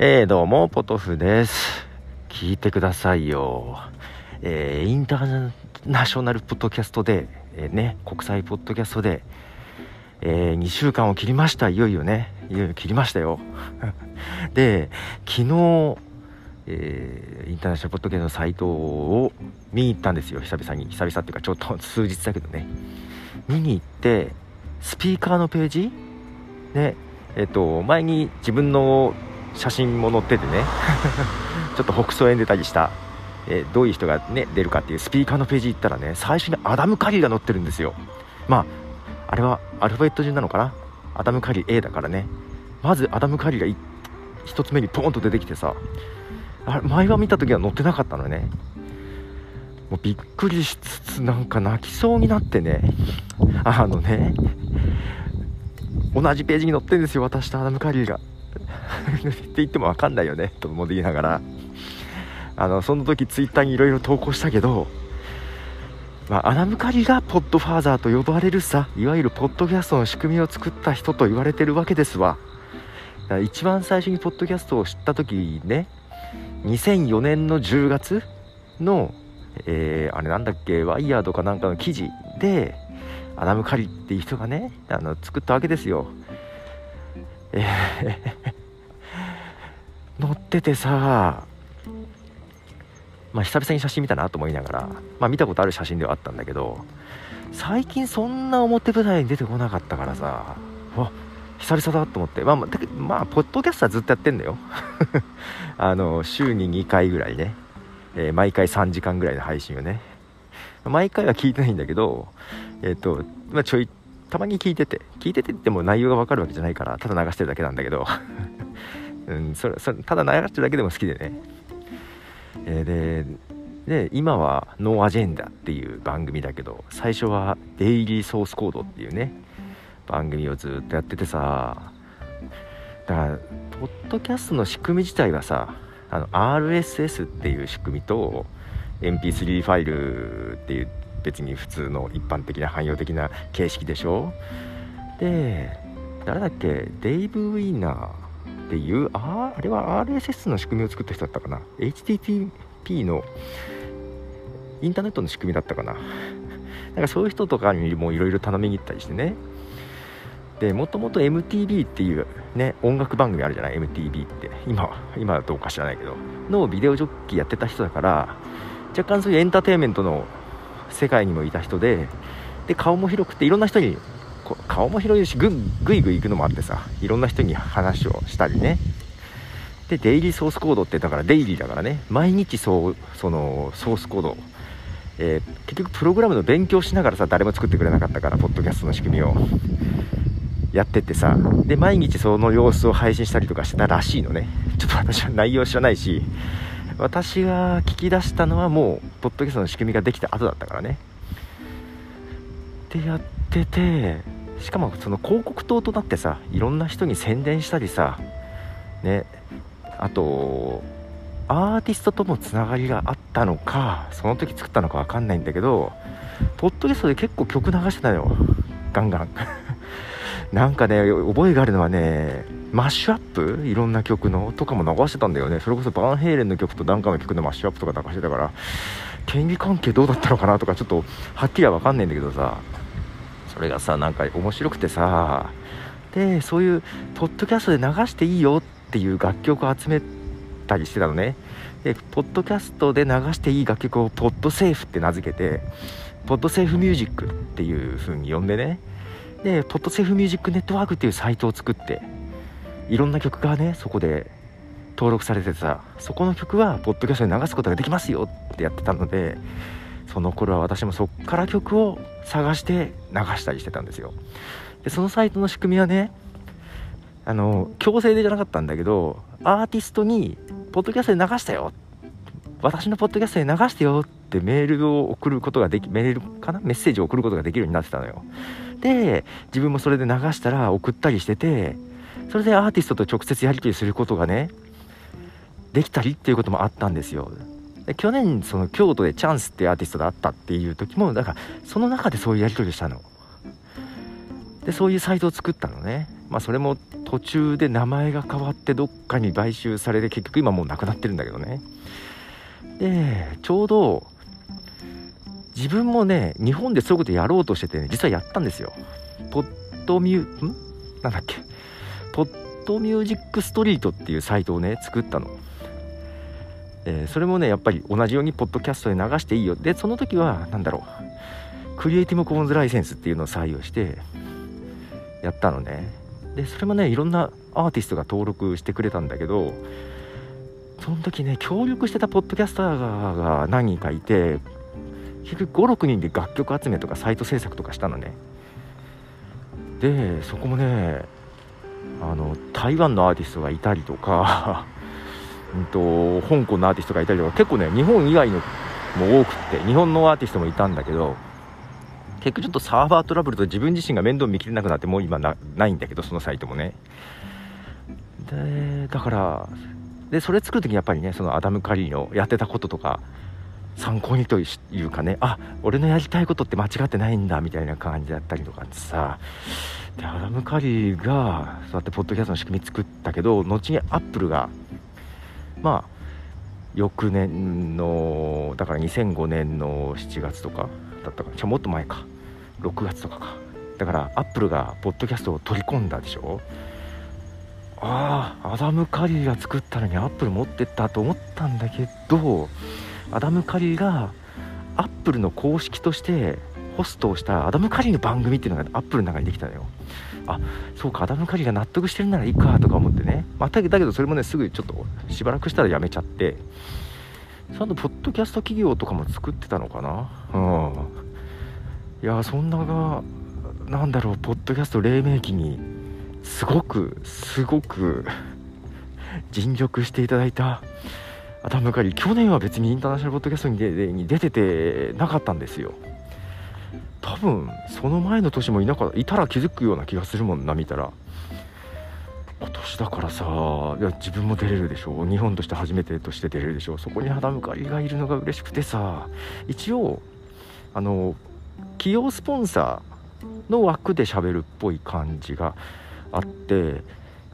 えー、どうも、ポトフです。聞いてくださいよ。えー、インターナショナルポッドキャストで、えーね、国際ポッドキャストで、え2週間を切りました。いよいよね。いよいよ切りましたよ。で、昨日、えインターナショナルポッドキャストのサイトを見に行ったんですよ。久々に。久々っていうか、ちょっと数日だけどね。見に行って、スピーカーのページ？ね、えっ、と、前に自分の写真も載っててね。ちょっと北総園出たりした、えーどういう人がね出るかっていうスピーカーのページ行ったらね最初にアダム・カリーが載ってるんですよ。まああれはアルファベット順なのかな？アダム・カリー A だからね。まずアダム・カリーがい一つ目にポーンと出てきてさあれ前は見た時は載ってなかったのね。もうびっくりしつつなんか泣きそうになってね。あのね同じページに載ってるんですよ私とアダム・カリーがって言っても分かんないよねと思いながら。あのその時ツイッターにいろいろ投稿したけど、まあ、アダム・カリがポッドファーザーと呼ばれるさいわゆるポッドキャストの仕組みを作った人と言われてるわけですわ。一番最初にポッドキャストを知った時ね2004年の10月の、えーあれなんだっけワイヤードかなんかの記事でアダム・カリっていう人がねあの作ったわけですよ。え ー乗っててさまあ久々に写真見たなと思いながらまあ見たことある写真ではあったんだけど最近そんな表舞台に出てこなかったからさわ久々だと思ってまあまあまあポッドキャストはずっとやってんだよ。あの週に2回ぐらいね、えー毎回3時間ぐらいの配信をね。毎回は聞いてないんだけどえっ、と、まあ、ちょいたまに聞いてて聞いててっても内容が分かるわけじゃないからただ流してるだけなんだけど、うん、それそれただ流してるだけでも好きでね、えーでで今は「ノーアジェンダ」っていう番組だけど最初は「デイリーソースコード」っていうね番組をずっとやっててさだからポッドキャストの仕組み自体はさあの RSS っていう仕組みと MP3 ファイルっていう別に普通の一般的な汎用的な形式でしょ？で誰だっけ？デイブ・ウィーナーっていうああれは RSS の仕組みを作った人だったかな？HTTP のインターネットの仕組みだったかな？なんかそういう人とかにもいろいろ頼みに行ったりしてね。でもともと MTV っていうね音楽番組あるじゃない？MTV って。今今はどうか知らないけど。のビデオジョッキーやってた人だから若干そういうエンターテインメントの世界にもいた人でで顔も広くていろんな人に顔も広いしぐぐいぐい行くのもあってさいろんな人に話をしたりね。でデイリーソースコードってだからデイリーだからね。毎日そうそのソースコード。えー結局プログラムの勉強しながらさ誰も作ってくれなかったからポッドキャストの仕組みを。やってってさ。で毎日その様子を配信したりとかしてたらしいのね。ちょっと私は内容知らないし。私が聞き出したのはもうポッドキャストの仕組みができた後だったからね。でやっててしかもその広告塔となってさいろんな人に宣伝したりさねあとアーティストともつながりがあったのかその時作ったのか分かんないんだけどポッドキャストで結構曲流してたよ。ガンガン。なんかね覚えがあるのはねマッシュアップ？いろんな曲のとかも流してたんだよね。それこそバンヘイレンの曲とダンカンの曲のマッシュアップとか流してたから権利関係どうだったのかなとかちょっとはっきりは分かんないんだけどさ。それがさなんか面白くてさ。でそういうポッドキャストで流していいよっていう楽曲を集めたりしてたのね。でポッドキャストで流していい楽曲をポッドセーフって名付けてポッドセーフミュージックっていう風に呼んでね。でポッドセーフミュージックネットワークっていうサイトを作っていろんな曲がねそこで登録されててさそこの曲はポッドキャストで流すことができますよってやってたのでその頃は私もそっから曲を探して流したりしてたんですよ。でそのサイトの仕組みはねあの強制でじゃなかったんだけどアーティストに「ポッドキャストで流したよ」私のポッドキャストで流してよってメールを送ることができメールかな？メッセージを送ることができるようになってたのよ。で自分もそれで流したら送ったりしててそれでアーティストと直接やり取りすることがねできたりっていうこともあったんですよ。で去年その京都でチャンスっていうアーティストがあったっていう時もだからその中でそういうやり取りをしたの。でそういうサイトを作ったのね。まあそれも途中で名前が変わってどっかに買収されて結局今もうなくなってるんだけどね。でちょうど自分もね日本でそういうことやろうとしてて、ね、実はやったんですよ。ポッドミュん？なんだっけ？ポッドミュージックストリートっていうサイトをね作ったの。えー、それもねやっぱり同じようにポッドキャストで流していいよ。でその時は何だろう。クリエイティブコモンズライセンスっていうのを採用してやったのね。でそれもねいろんなアーティストが登録してくれたんだけどその時ね協力してたポッドキャスターが何人かいて結局56人で楽曲集めとかサイト制作とかしたのね。でそこもねあの台湾のアーティストがいたりとか うんと香港のアーティストがいたりとか結構ね日本以外のも多くって日本のアーティストもいたんだけど結局ちょっとサーバートラブルと自分自身が面倒見きれなくなってもう今ないんだけどそのサイトもね。でだからでそれ作る時にやっぱりねそのアダム・カリーのやってたこととか参考にというかねあ俺のやりたいことって間違ってないんだみたいな感じだったりとかってさでアダム・カリーがそうやってポッドキャストの仕組み作ったけど後にアップルがまあ翌年のだから2005年の7月とかだったかじゃもっと前か。6月とかか。だからアップルがポッドキャストを取り込んだでしょ？ああアダム・カリーが作ったのにアップル持ってったと思ったんだけどアダム・カリーがアップルの公式としてホストをしたアダム・カリーの番組っていうのがアップルの中にできたのよ。あそうかアダム・カリーが納得してるならいいかとか思ってね、まあ、だけどそれもねすぐちょっとしばらくしたらやめちゃって。ちゃんとポッドキャスト企業とかも作ってたのかな。うん。いやそんながなんだろうポッドキャスト黎明期にすごくすごく 尽力していただいた。アダム・カリー去年は別にインターナショナルポッドキャストに出ててなかったんですよ。多分その前の年もいなかったいたら気づくような気がするもんな見たら。今年だからさいや自分も出れるでしょう。日本として初めてとして出れるでしょう。そこに肌向かりがいるのが嬉しくてさ。一応あの企業スポンサーの枠で喋るっぽい感じがあって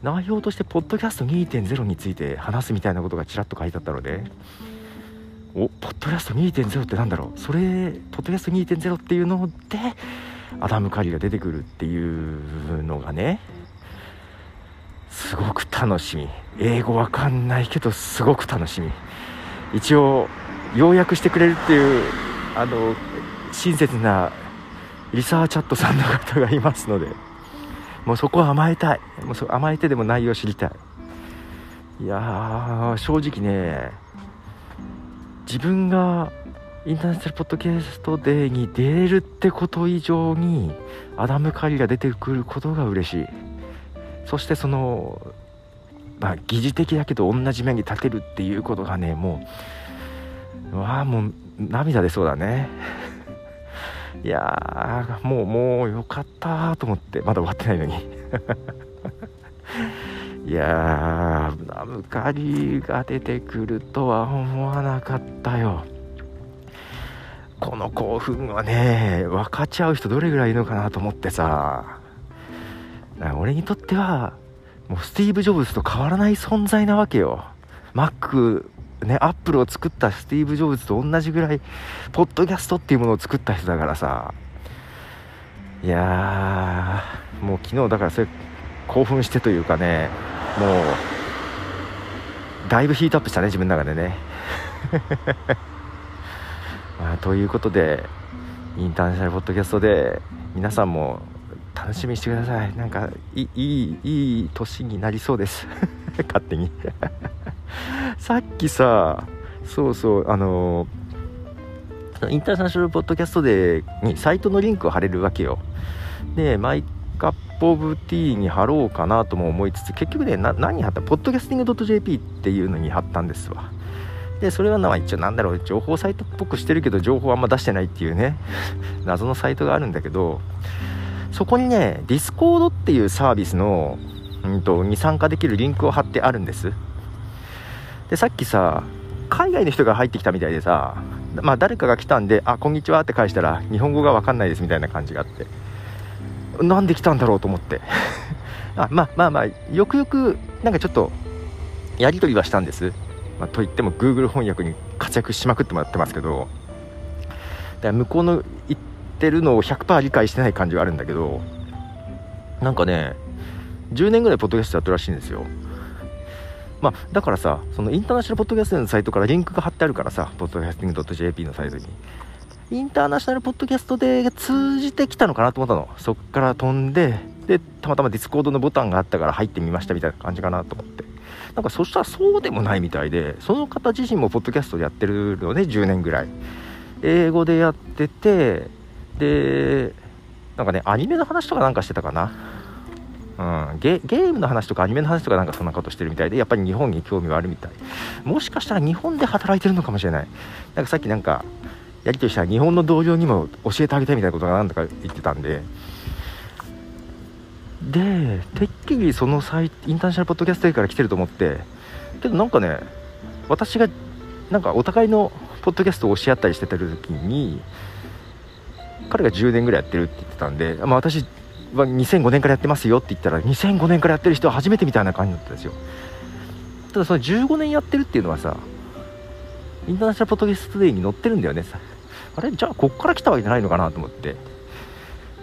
内容としてポッドキャスト2.0について話すみたいなことがちらっと書いてあったので。おポッドキャスト2.0ってなんだろう？それポッドキャスト2.0っていうのでアダム・カリが出てくるっていうのがね。すごく楽しみ。英語わかんないけどすごく楽しみ。一応要約してくれるっていうあの親切なリサーチャットさんの方がいますので。もうそこは甘えたい。もう甘えてでも内容を知りたい。いやー正直ね自分がインターナショナルポッドキャストデーに出れるってこと以上にアダム・カリが出てくることが嬉しい。そしてそのまあ疑似的だけど同じ面に立てるっていうことがねもうわあもう涙出そうだね。いやもうもうよかったと思ってまだ終わってないのに。いやーナムカリが出てくるとは思わなかったよ。この興奮はね分かち合う人どれぐらいいるのかなと思ってさ。俺にとってはもうスティーブ・ジョブズと変わらない存在なわけよ。マックねアップルを作ったスティーブ・ジョブズと同じぐらいポッドキャストっていうものを作った人だからさ。いやーもう昨日だからそれ興奮してというかねもうだいぶヒートアップしたね自分の中でね、まあ、ということでインターナショナルポッドキャストで皆さんも楽しみにしてください。なんかいいいいい年になりそうです。勝手に。さっきさそうそうあのインターナショナルポッドキャストデーにサイトのリンクを貼れるわけよ。で My Cup of Tea に貼ろうかなとも思いつつ結局ね何貼った？ポッドキャスティング .jp っていうのに貼ったんですわ。でそれはまあ一応なんだろう情報サイトっぽくしてるけど情報あんま出してないっていうね 謎のサイトがあるんだけどそこにねディスコードっていうサービスの、うんと、に参加できるリンクを貼ってあるんです。でさっきさ海外の人が入ってきたみたいでさまあ誰かが来たんで「あこんにちは」って返したら日本語が分かんないですみたいな感じがあってなんで来たんだろうと思って。あまあまあまあよくよくなんかちょっとやり取りはしたんです、まあ、といっても Google 翻訳に活躍しまくってもらってますけどだ向こうの言ってるのを100%理解してない感じはあるんだけどなんかね10年ぐらいポッドキャストやってるらしいんですよ。まあ、だからさそのインターナショナルポッドキャストのサイトからリンクが貼ってあるからさポッドキャスティング .jp のサイトに。インターナショナルポッドキャストデー通じてきたのかなと思ったの。そっから飛んででたまたまディスコードのボタンがあったから入ってみましたみたいな感じかなと思って。なんかそしたらそうでもないみたいでその方自身もポッドキャストでやってるのね10年ぐらい。英語でやっててでなんかねアニメの話とかなんかしてたかな。うん、ゲゲームの話とかアニメの話とかなんかそんなことしてるみたいでやっぱり日本に興味はあるみたい。もしかしたら日本で働いてるのかもしれない。なんかさっきなんかやり取りしたら日本の同僚にも教えてあげたいみたいなことが何だか言ってたんで。でてっきりそのサイインターナショナルポッドキャストから来てると思って。けどなんかね私がなんかお互いのポッドキャストを教え合ったりしてた時に彼が10年ぐらいやってるって言ってたんで、まあ、私は2005年からやってますよって言ったら2005年からやってる人は初めてみたいな感じだったんですよ。ただその15年やってるっていうのはさインターナショナルポッドキャストデーに載ってるんだよね。あれ？じゃあこっから来たわけじゃないのかなと思って。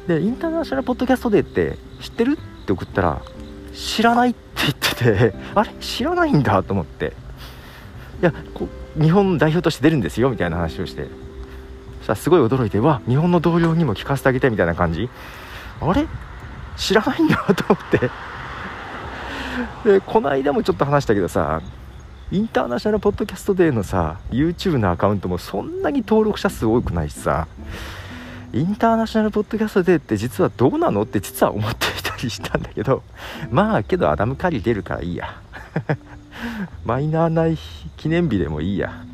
でインターナショナルポッドキャストデーって知ってるって送ったら知らないって言ってて あれ？知らないんだと思って。いや日本代表として出るんですよみたいな話をして。そしたらすごい驚いてわ日本の同僚にも聞かせてあげてみたいな感じ。あれ？知らないんだと思って。でこの間もちょっと話したけどさインターナショナルポッドキャストデーのさ YouTube のアカウントもそんなに登録者数多くないしさインターナショナルポッドキャストデーって実はどうなのって実は思っていたりしたんだけどまあけどアダム・カリー出るからいいや。マイナーな記念日でもいいや。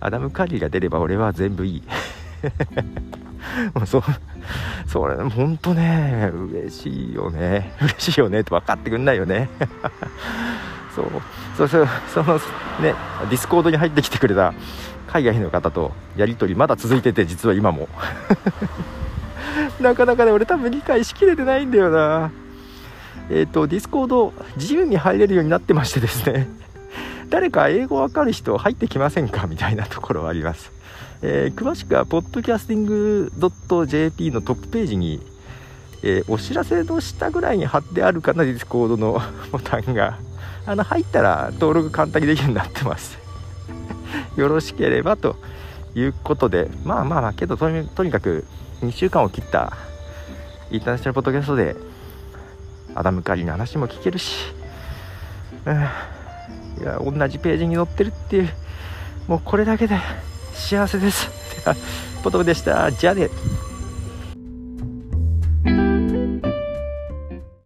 アダム・カリーが出れば俺は全部いい。もうそ それ本当ね嬉しいよね。嬉しいよねって分かってくんないよね。そう。そうそのねディスコードに入ってきてくれた海外の方とやり取りまだ続いてて実は今も。なかなかね俺多分理解しきれてないんだよな。えっ、ー、とディスコード自由に入れるようになってましてですね。誰か英語わかる人入ってきませんか？みたいなところはあります。えー、詳しくは podcasting.jp のトップページに、えー、お知らせの下ぐらいに貼ってあるかな、ディスコードの ボタンが。あの、入ったら登録簡単にできるようになってます。よろしければということで、まあまあまあ、けどとにかく2週間を切ったインターナショナルポッドキャストで、アダム・カリーの話も聞けるし、うん、いや、同じページに載ってるっていう、もうこれだけで幸せです。ポトフでした。じゃあね。